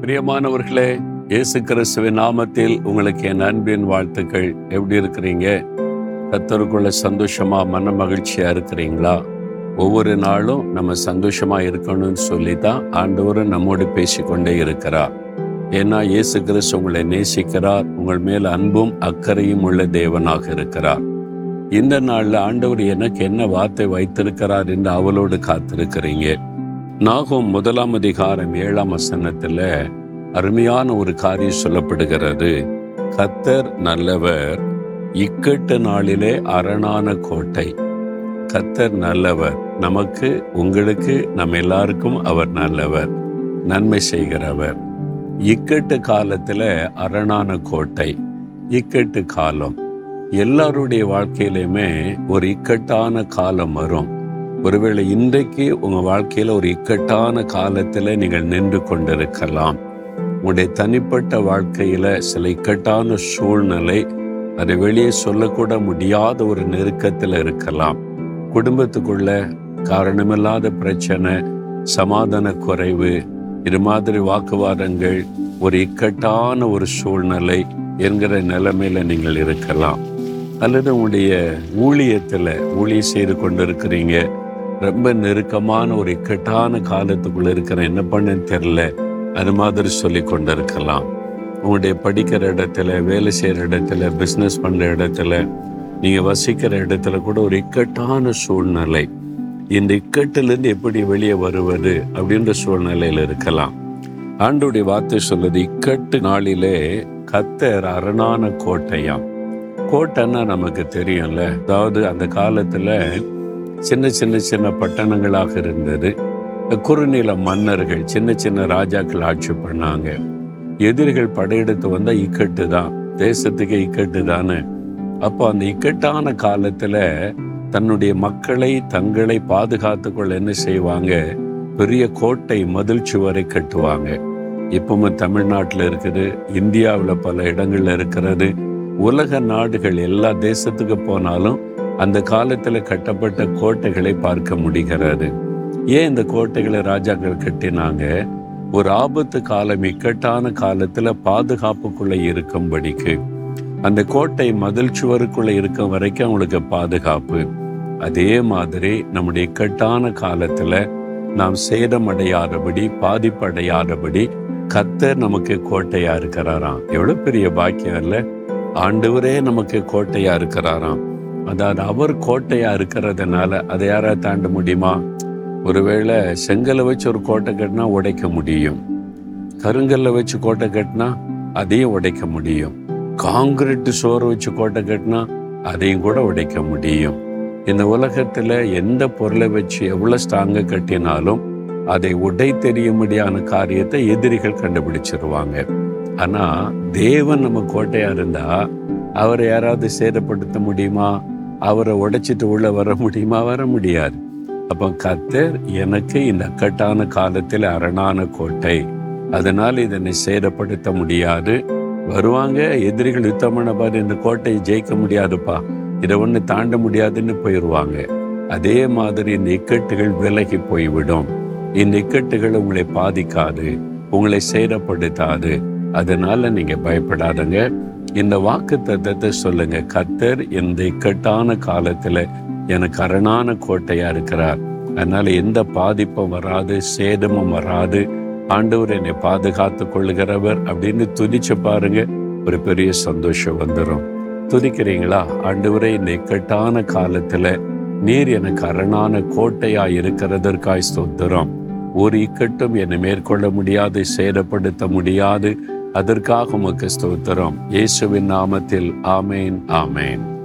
பிரியமானவர்களே இயேசு கிறிஸ்துவின் நாமத்தில் உங்களுக்கு என் அன்பின் வாழ்த்துக்கள். எப்படி இருக்கிறீங்க? கத்தருக்குள்ள சந்தோஷமா மன மகிழ்ச்சியா இருக்கிறீங்களா? ஒவ்வொரு நாளும் நம்ம சந்தோஷமா இருக்கணும்னு சொல்லி தான் ஆண்டவரும் நம்மோடு பேசிக்கொண்டே இருக்கிறார். ஏன்னா இயேசு கிறிஸ்து உங்களை நேசிக்கிறார். உங்கள் மேல் அன்பும் அக்கறையும் உள்ள தேவனாக இருக்கிறார். இந்த நாளில் ஆண்டவர் எனக்கு என்ன வார்த்தை வைத்திருக்கிறார் என்று அவளோடு காத்திருக்கிறீங்க. நாகோம் முதலாம் அதிகாரம் ஏழாம் வசனத்துல அருமையான ஒரு காரியம் சொல்லப்படுகிறது. கத்தர் நல்லவர் இக்கட்டு நாளிலே அரணான கோட்டை. கத்தர் நல்லவர் நமக்கு உங்களுக்கு நம்ம எல்லாருக்கும் அவர் நல்லவர் நன்மை செய்கிறவர். இக்கட்டு காலத்துல அரணான கோட்டை இக்கட்டு காலம். எல்லாருடைய வாழ்க்கையிலுமே ஒரு இக்கட்டான காலம் வரும். ஒருவேளை இன்றைக்கு உங்க வாழ்க்கையில ஒரு இக்கட்டான காலத்துல நீங்கள் நின்று கொண்டிருக்கலாம். உங்களுடைய தனிப்பட்ட வாழ்க்கையில சில இக்கட்டான சூழ்நிலை அதை வெளியே சொல்லக்கூட முடியாத ஒரு நெருக்கத்தில் இருக்கலாம். குடும்பத்துக்குள்ள காரணமில்லாத பிரச்சனை சமாதான குறைவு இது மாதிரி வாக்குவாதங்கள் ஒரு இக்கட்டான ஒரு சூழ்நிலை என்கிற நிலைமையில நீங்கள் இருக்கலாம். அல்லது உங்களுடைய ஊழியத்துல ஊழியம் செய்து கொண்டிருக்கிறீங்க ரொம்ப நெருக்கமான ஒரு இக்கட்டான காலத்துக்குள்ள இருக்கிற என்ன பண்ணேன்னு தெரில அது மாதிரி சொல்லி கொண்டிருக்கலாம். உங்களுடைய படிக்கிற இடத்துல வேலை செய்கிற இடத்துல பிஸ்னஸ் பண்ணுற இடத்துல நீங்கள் வசிக்கிற இடத்துல கூட ஒரு இக்கட்டான சூழ்நிலை. இந்த இக்கட்டிலிருந்து எப்படி வெளியே வருவது அப்படின்ற சூழ்நிலையில் இருக்கலாம். ஆண்டுடைய வார்த்தை சொல்லுது இக்கட்டு நாளிலே கத்தர் அரணான கோட்டையாம். கோட்டைன்னா நமக்கு தெரியும்ல. அதாவது அந்த காலத்தில் சின்ன சின்ன சின்ன பட்டணங்களாக இருந்தது. குறுநில மன்னர்கள் சின்ன சின்ன ராஜாக்கள் ஆட்சி பண்ணாங்க. எதிரிகள் படையெடுத்து வந்தால் இக்கட்டு தான். தேசத்துக்கு இக்கட்டு தானே. அப்போ அந்த இக்கட்டான காலத்துல தன்னுடைய மக்களை தங்களை பாதுகாத்து கொள்ள என்ன செய்வாங்க? பெரிய கோட்டை மதில் சுவரை கட்டுவாங்க. இப்பவும் தமிழ்நாட்டில் இருக்குது இந்தியாவில் பல இடங்கள்ல இருக்கிறது. உலக நாடுகள் எல்லா தேசத்துக்கு போனாலும் அந்த காலத்துல கட்டப்பட்ட கோட்டைகளை பார்க்க முடிகிறது. ஏன் இந்த கோட்டைகளை ராஜாக்கள் கட்டினாங்க? ஒரு ஆபத்து காலம் இக்கட்டான காலத்துல பாதுகாப்புக்குள்ள இருக்கும்படிக்கு. அந்த கோட்டை மதில் சுவருக்குள்ள இருக்கும் வரைக்கும் அவங்களுக்கு பாதுகாப்பு. அதே மாதிரி நம்முடைய இக்கட்டான காலத்துல நாம் சேதமடையாதபடி பாதிப்படையாதபடி கத்தர் நமக்கு கோட்டையா இருக்கிறாராம். எவ்வளவு பெரிய பாக்கியம் இல்ல? ஆண்டவரே நமக்கு கோட்டையா இருக்கிறாராம். அதாவது அவர் கோட்டையா இருக்கிறதுனால அதை யாரா தாண்ட முடியுமா? ஒருவேளை செங்கலை வச்சு ஒரு கோட்டை கட்டினா உடைக்க முடியும். கருங்கல்ல வச்சு கோட்டை கட்டினா அதையும் உடைக்க முடியும். காங்கிரீட் சோறு வச்சு கோட்டை கட்டினா அதையும் கூட உடைக்க முடியும். இந்த உலகத்துல எந்த பொருளை வச்சு எவ்வளவு ஸ்ட்ராங்க கட்டினாலும் அதை உடை தெரியும்படியான காரியத்தை எதிரிகள் கண்டுபிடிச்சிருவாங்க. ஆனா தேவன் நம்ம கோட்டையா இருந்தா அவரை யாராவது சேதப்படுத்த முடியுமா? அவரை உடைச்சிட்டு உள்ள வர முடியுமா? வர முடியாது. அப்ப கத்தர் எனக்கு இந்த அக்கட்டான காலத்தில் அரணான கோட்டை. அதனால் இதனை சேதப்படுத்த முடியாது. வருவாங்க எதிரிகள் யுத்தம் பண்ண பாரு இந்த கோட்டையை ஜெயிக்க முடியாதுப்பா. இதை ஒண்ணு தாண்ட முடியாதுன்னு போயிடுவாங்க அதே மாதிரி இந்த இக்கட்டுகள் விலகி போய்விடும். இந்த இக்கட்டுகள் உங்களை பாதிக்காது உங்களை சேதப்படுத்தாது. அதனால நீங்க பயப்படாதங்க. இந்த வாக்கு தத்தத்தை சொல்லுங்க. கத்தர் இந்த இக்கட்டான காலத்துல எனக்கு அரணான கோட்டையா இருக்கிறார். அதனால எந்த பாதிப்பும் வராது சேதமும் வராது. ஆண்டவர் என்னை பாதுகாத்து கொள்ளுகிறவர் அப்படின்னு துதிச்சு பாருங்க. ஒரு பெரிய சந்தோஷம் வந்துடும் துதிக்கிறீங்களா? ஆண்டவரே இந்த இக்கட்டான காலத்துல நீர் எனக்கு அரணான கோட்டையா இருக்கிறதற்காய் ஸ்தோத்திரம். ஒரு இக்கட்டும் என்னை மேற்கொள்ள முடியாது சேதப்படுத்த முடியாது. அதற்காக உமக்கு ஸ்தோத்திரம். இயேசுவின் நாமத்தில் ஆமேன் ஆமேன்.